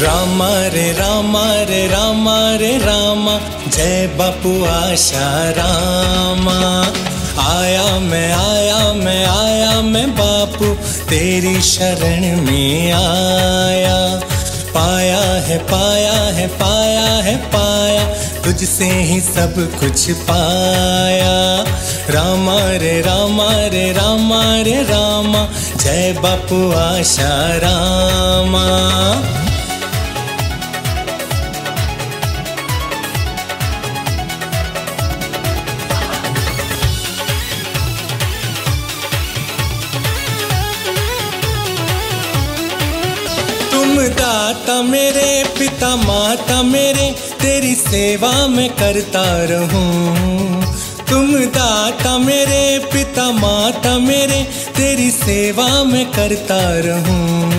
रामा रे रामा रे रामा रे, रामा। जय बापू आशा, रामा। आया मैं आया मैं आया मैं बापू। तेरी शरण में आया। पाया है पाया है पाया है, पाया। तुझसे ही सब कुछ पाया। रामा रे रामा रे रामा रे, रामा। जय बापू आशा, रामा। दाता मेरे, पिता माता मेरे, तेरी सेवा में करता रहूँ। तुम दाता मेरे, पिता माता मेरे, तेरी सेवा में करता रहूँ।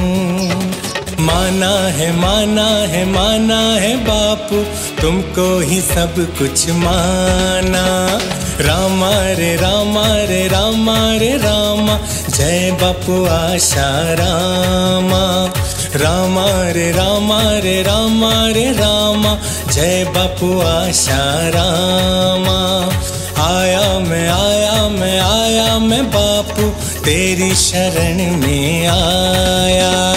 माना है माना है माना है बापू, तुमको ही सब कुछ माना। रामा रे रामा रे रामा रे, रामा। जय बापू आशा, रामा। रामा रे रामा रे रामा रे, रामा। जय बापू आशा, रामा। आया मैं आया मैं आया मैं बापू। तेरी शरण में आया।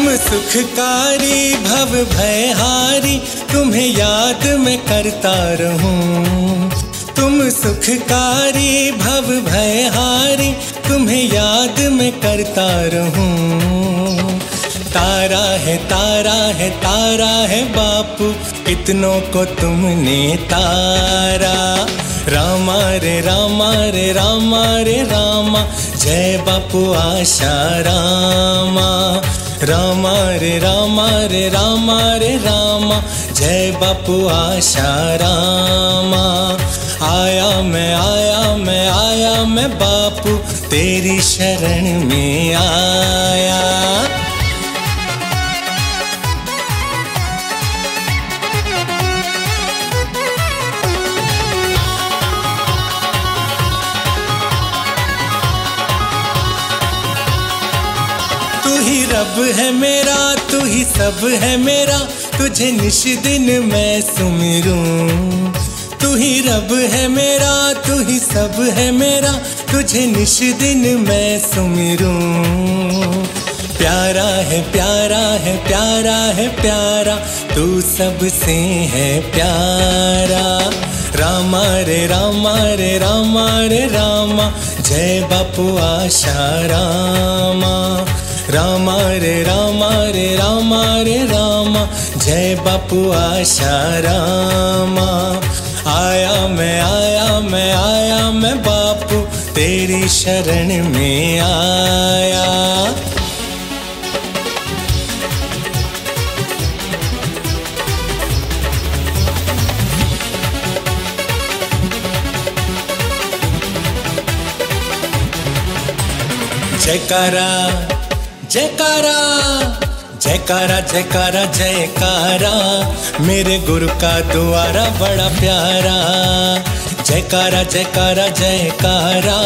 तुम सुखकारी, भव भयहारी, तुम्हें याद मैं करता रहूँ। तुम सुखकारी, भव भयहारी, तुम्हें याद मैं करता रहूँ। तारा है तारा है तारा है बापू कितनों को तुमने तारा। रामा रे रामा रे रामा रे, रामा। जय बापू आशा, रामा। रामा रे रामा रे रामा रे, रामा। जय बापू आशा, रामा। आया मैं आया मैं आया मैं बापू। तेरी शरण में आया। रब है मेरा, तू ही सब है मेरा। तुझे निश दिन मैं सुमिरूं। तू ही रब है मेरा, तू ही सब है मेरा। तुझे निश दिन मैं सुमिरूं। प्यारा है प्यारा है प्यारा है, प्यारा। तू सबसे है प्यारा। रामा रे रामा रे रामा रे, रामा। जय बापू आशा, रामा। रामा रे रामा रे रामा रे, रामा। जय बापू आशा, रामा। आया मैं आया मैं आया मैं बापू, तेरी शरण में आया। जयकारा जयकारा जयकारा जयकारा जयकारा, मेरे गुरु का द्वारा बड़ा प्यारा। जयकारा जयकारा जयकारा,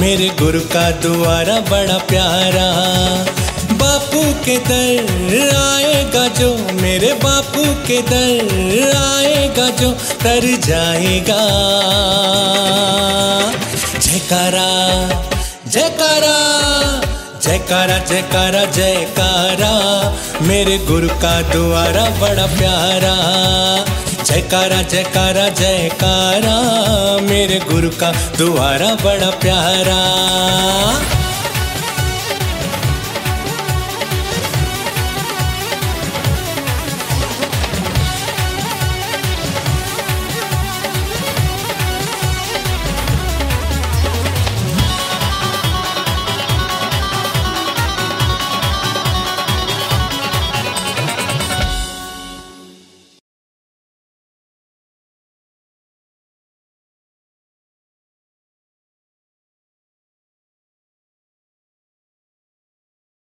मेरे गुरु का द्वारा बड़ा प्यारा। बापू के दर आएगा जो, मेरे बापू के दर आएगा जो, तर जाएगा। जयकारा जयकारा जयकारा जयकारा जयकारा, मेरे गुरु का द्वारा बड़ा प्यारा। जयकारा जयकारा जयकारा, मेरे गुरु का द्वारा बड़ा प्यारा।